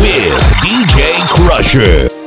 with DJ Crusher.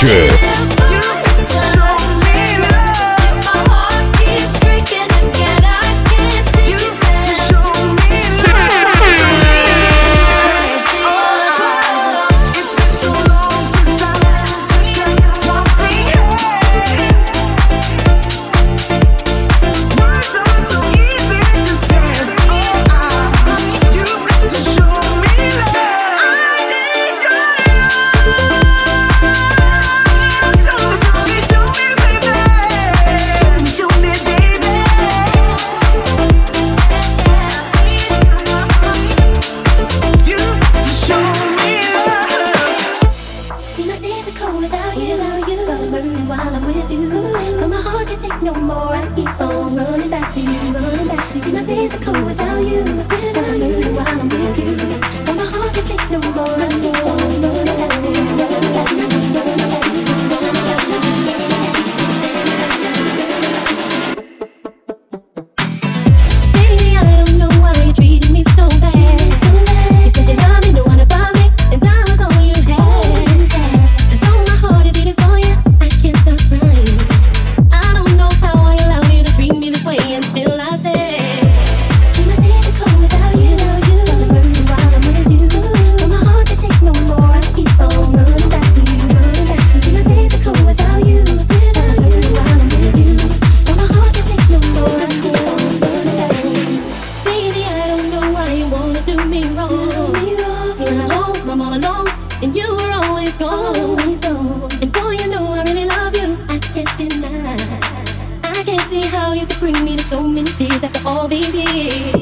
Future. bring me to so many tears after all these years.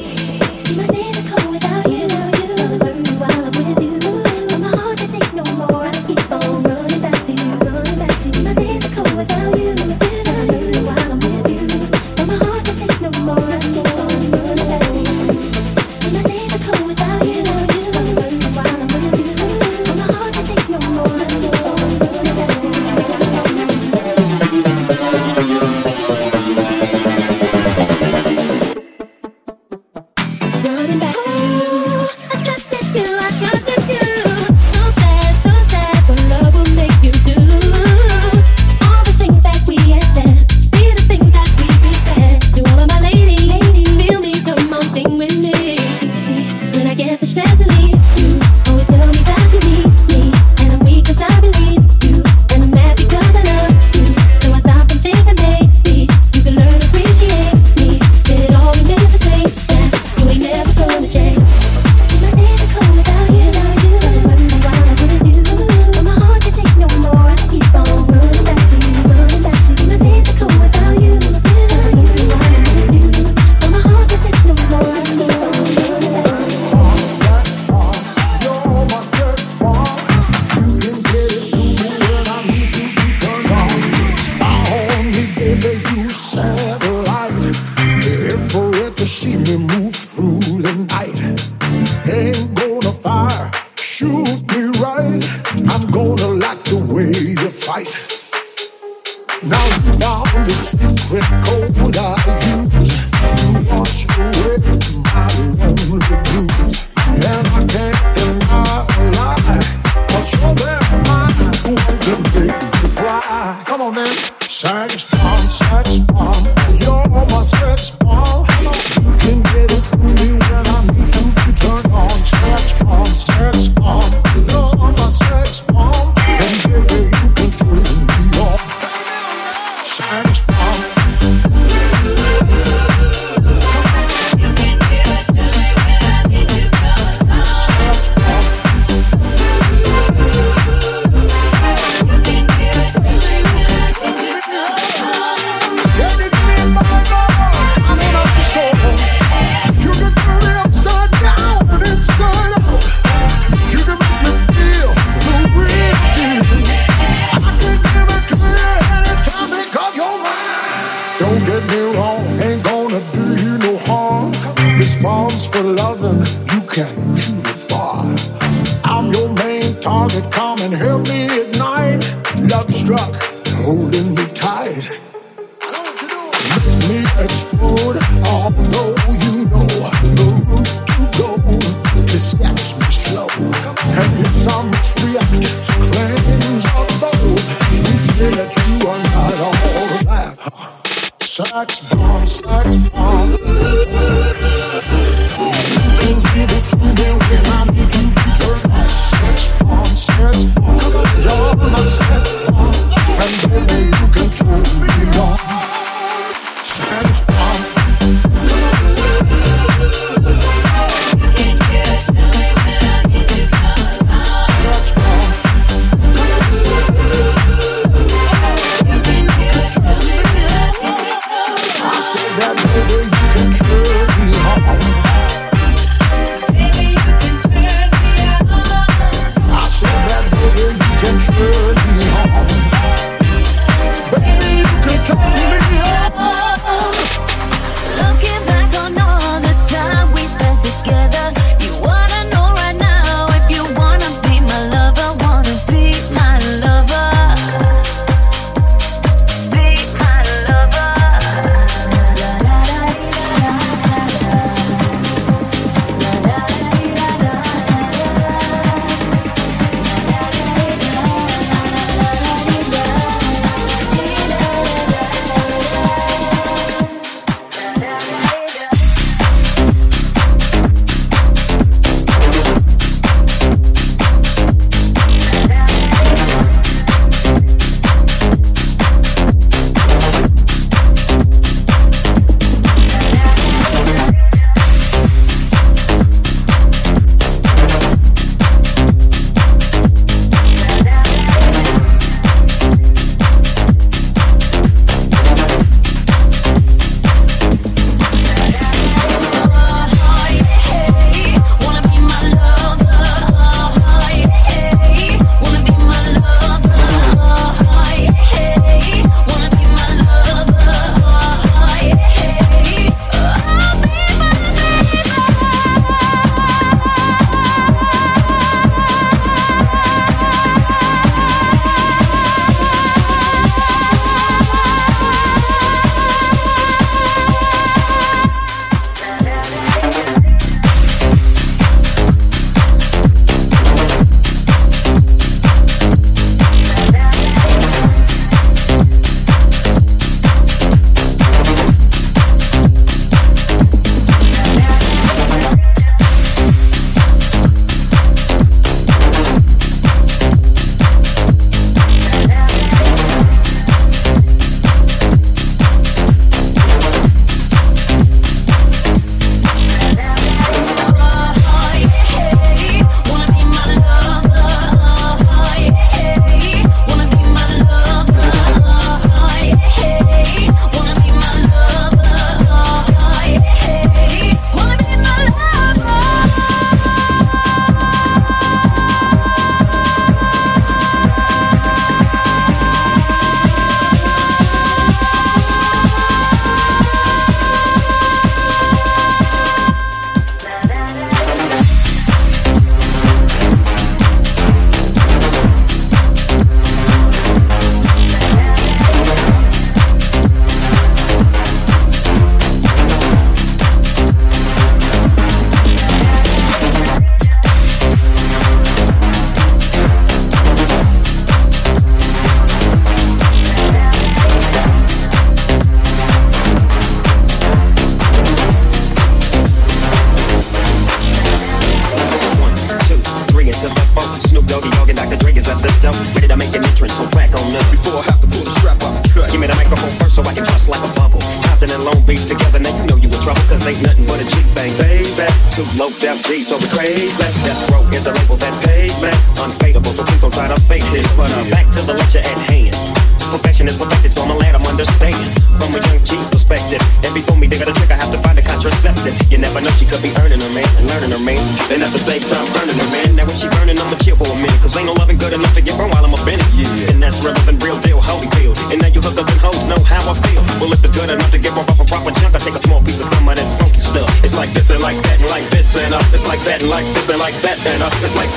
from a young G's perspective. And before me dig out a trick, I have to find a contraceptive. You never know, she could be earning her man and learning her man. and at the same time, burning her man. Now when she burning, I'ma chill for a minute. Cause ain't no loving good enough to get burned while I'm up in it. Yeah. And that's rather than real deal, holy feel. And now you hookers and hoes know how I feel. Well, if it's good enough to get off a proper chunk, I take a small piece of some of that funky stuff. It's like this and like that and like this and up. Uh, it's like that and like this and like that and up. Uh, it's like.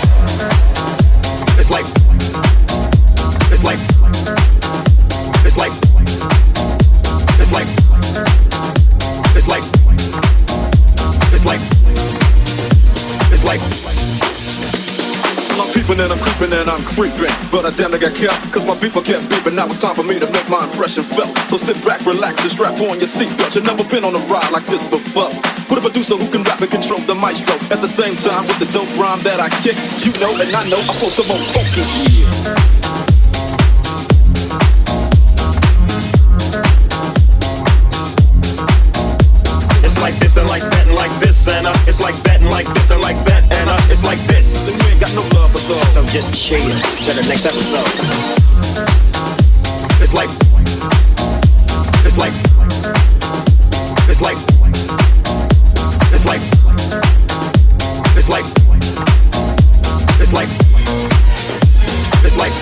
It's like. It's like. It's like It's like, it's like, it's like. I'm peeping and I'm creeping and I'm creeping, but I damn near got kept, cause my people kept beeping. Now it's time for me to make my impression felt. So sit back, relax, and strap on your seatbelt. You've never been on a ride like this before. Put a producer who can rap and control the maestro. At the same time, with the dope rhyme that I kick, you know and I know I pull some more funky. Yeah. And like this and uh, it's like that and like this and like that and uh, it's like this. And you ain't got no love for those. So just chill to the next episode. It's like, it's like, it's like, it's like, it's like, it's like, it's like.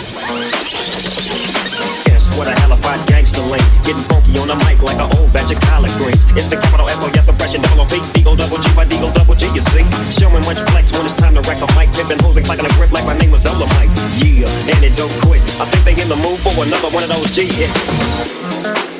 Guess what a hellified gangster link. Getting funky on the mic like an old batch of collard greens. It's the capital S O S oppression, double O P, D O double G by D O double G. You see, showing much flex when it's time to wreck a mic. Pimping hoes and clacking a grip like my name was Dolomite. Yeah, and it don't quit. I think they in the mood for another one of those G hits.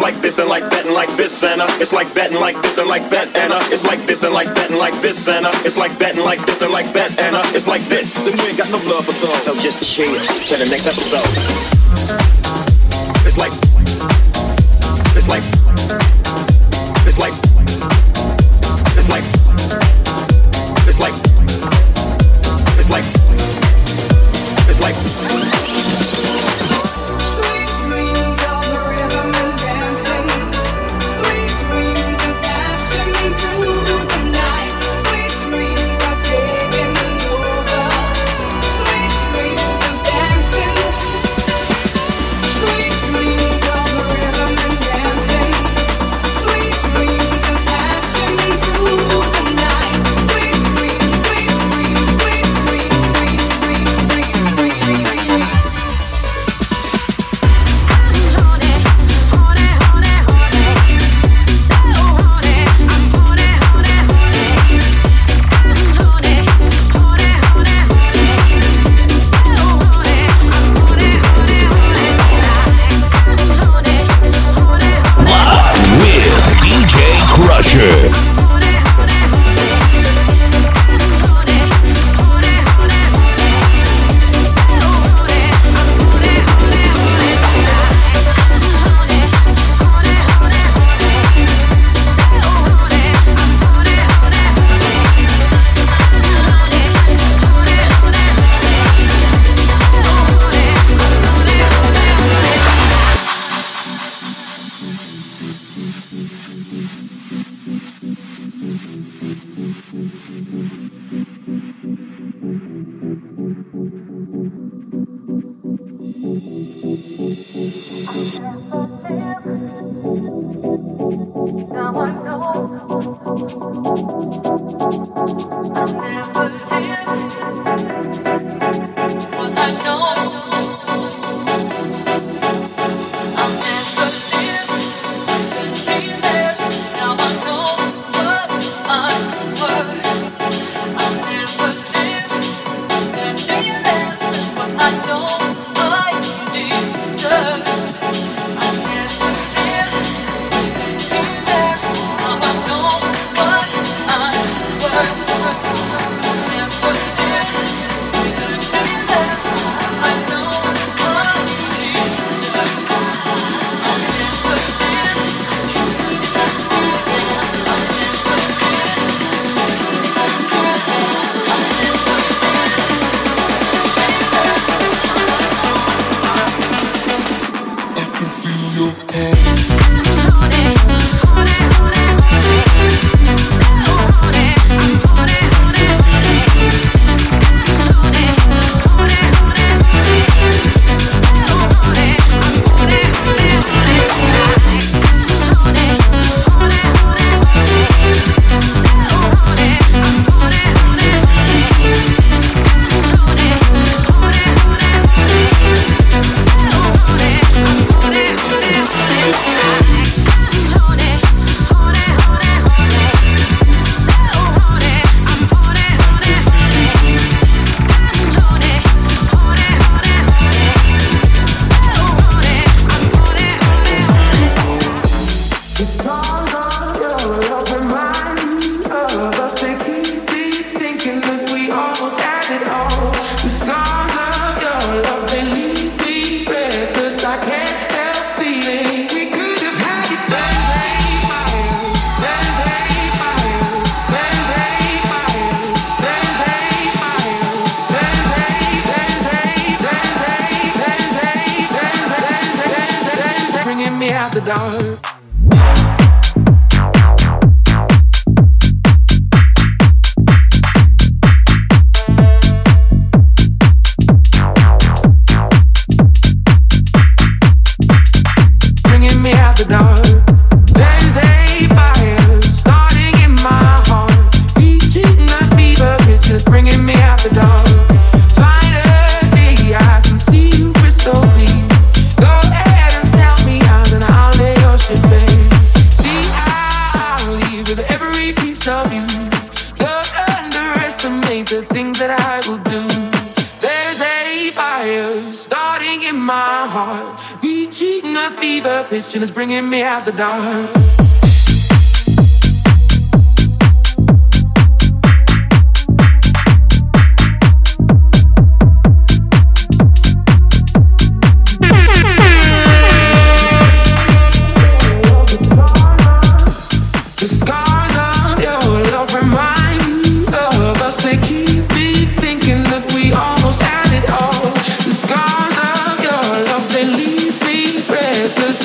Like this and like that and like this and uh, it's like that and like this and like that and uh, it's like this and like that and like this and uh, it's like that and like this and like that and uh, it's like this. And you ain't got no love for those. So just chill to the next episode. It's like, it's like, it's like, it's like, it's like, it's like, it's like.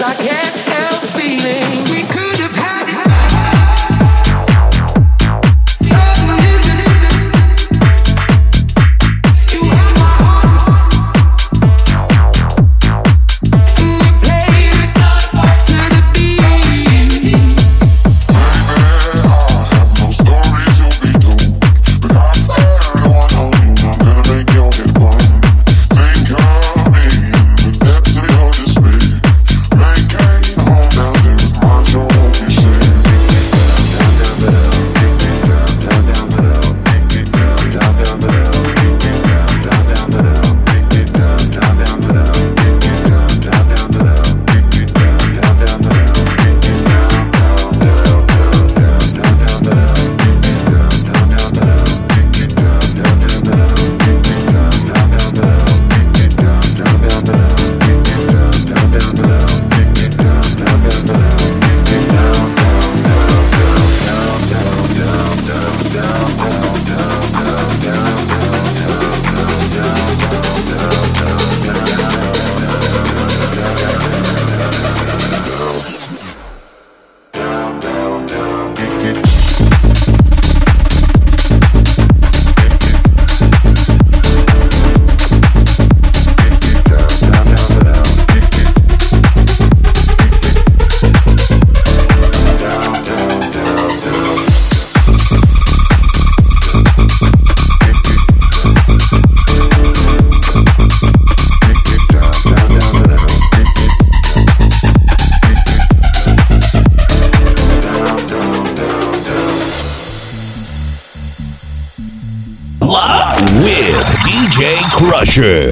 I can't Live with DJ Crusher.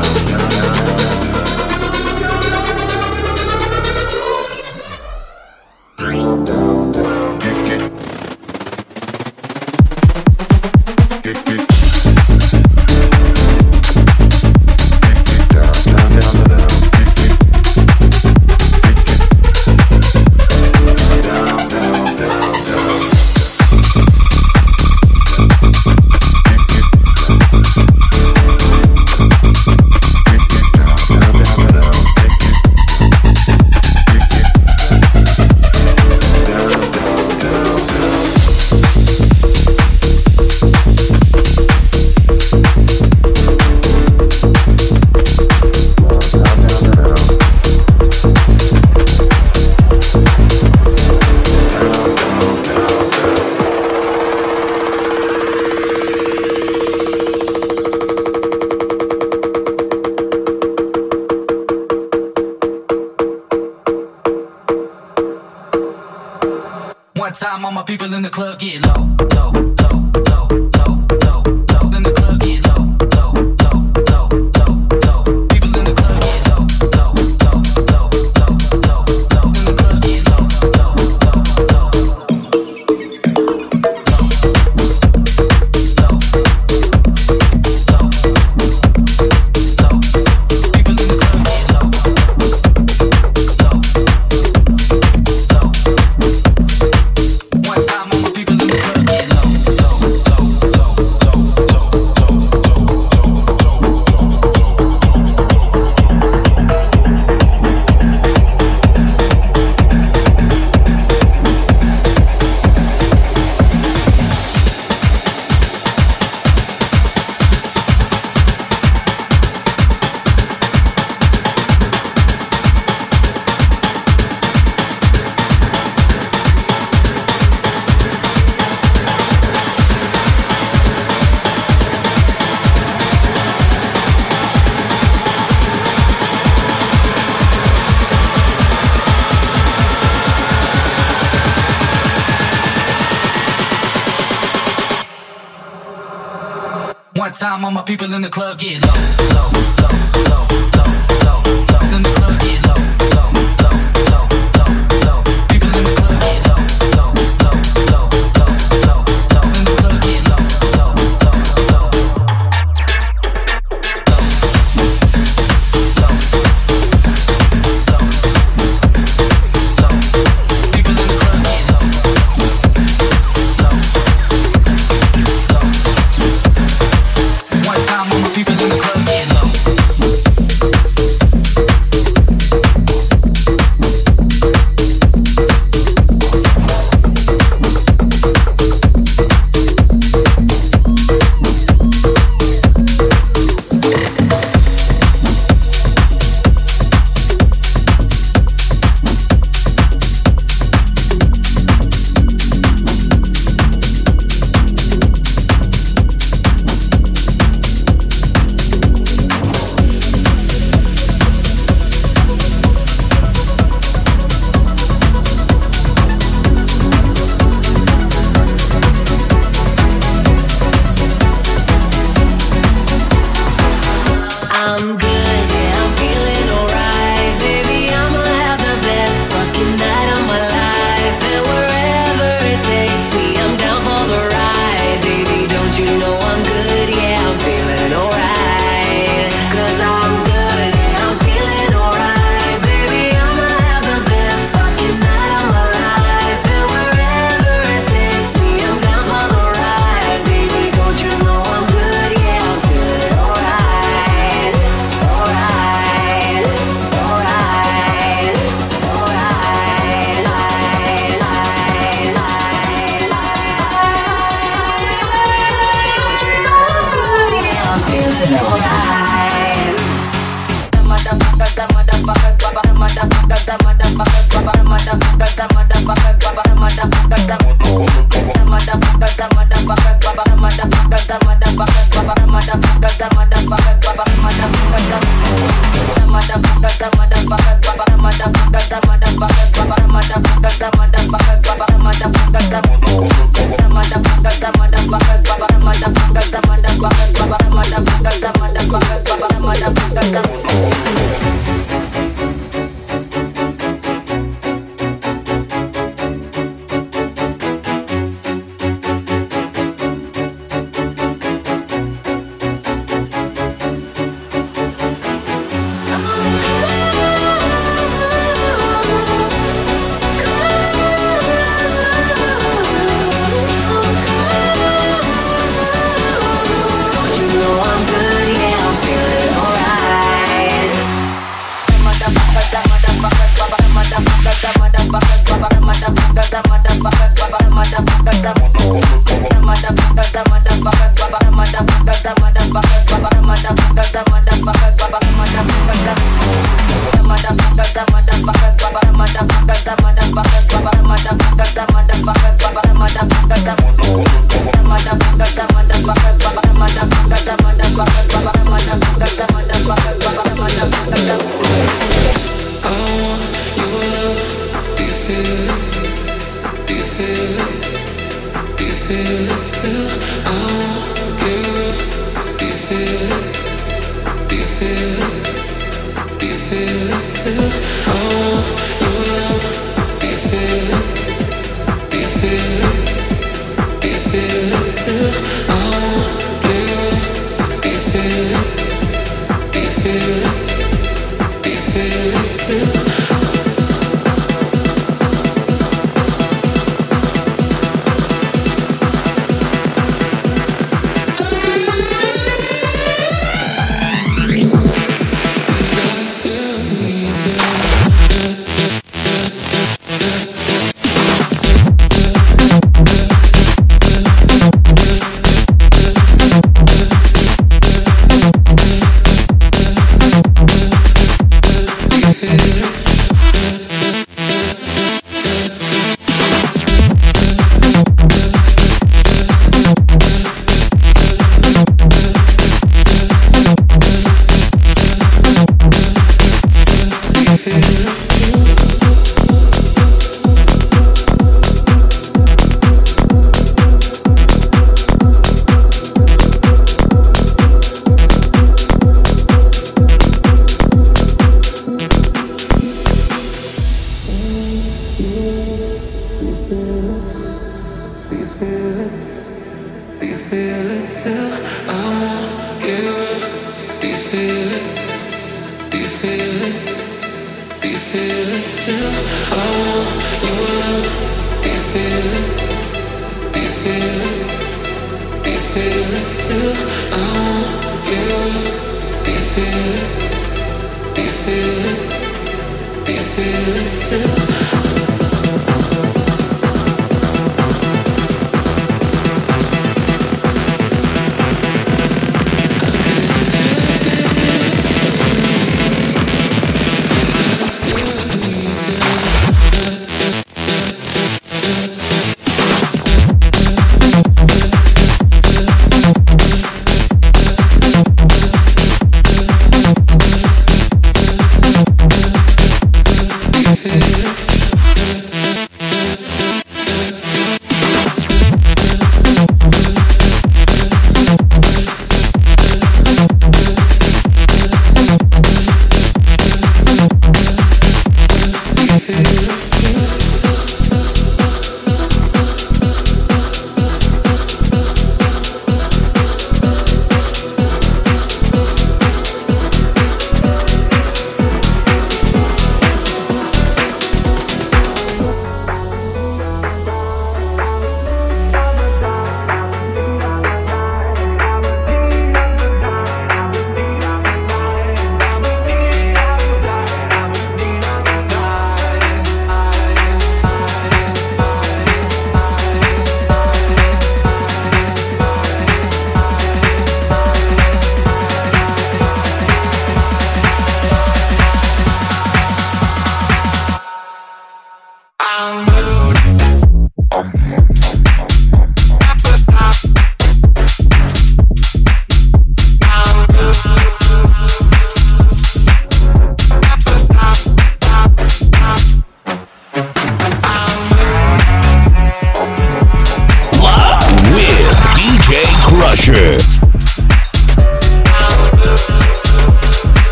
club get low,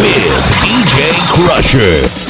with DJ Crusher.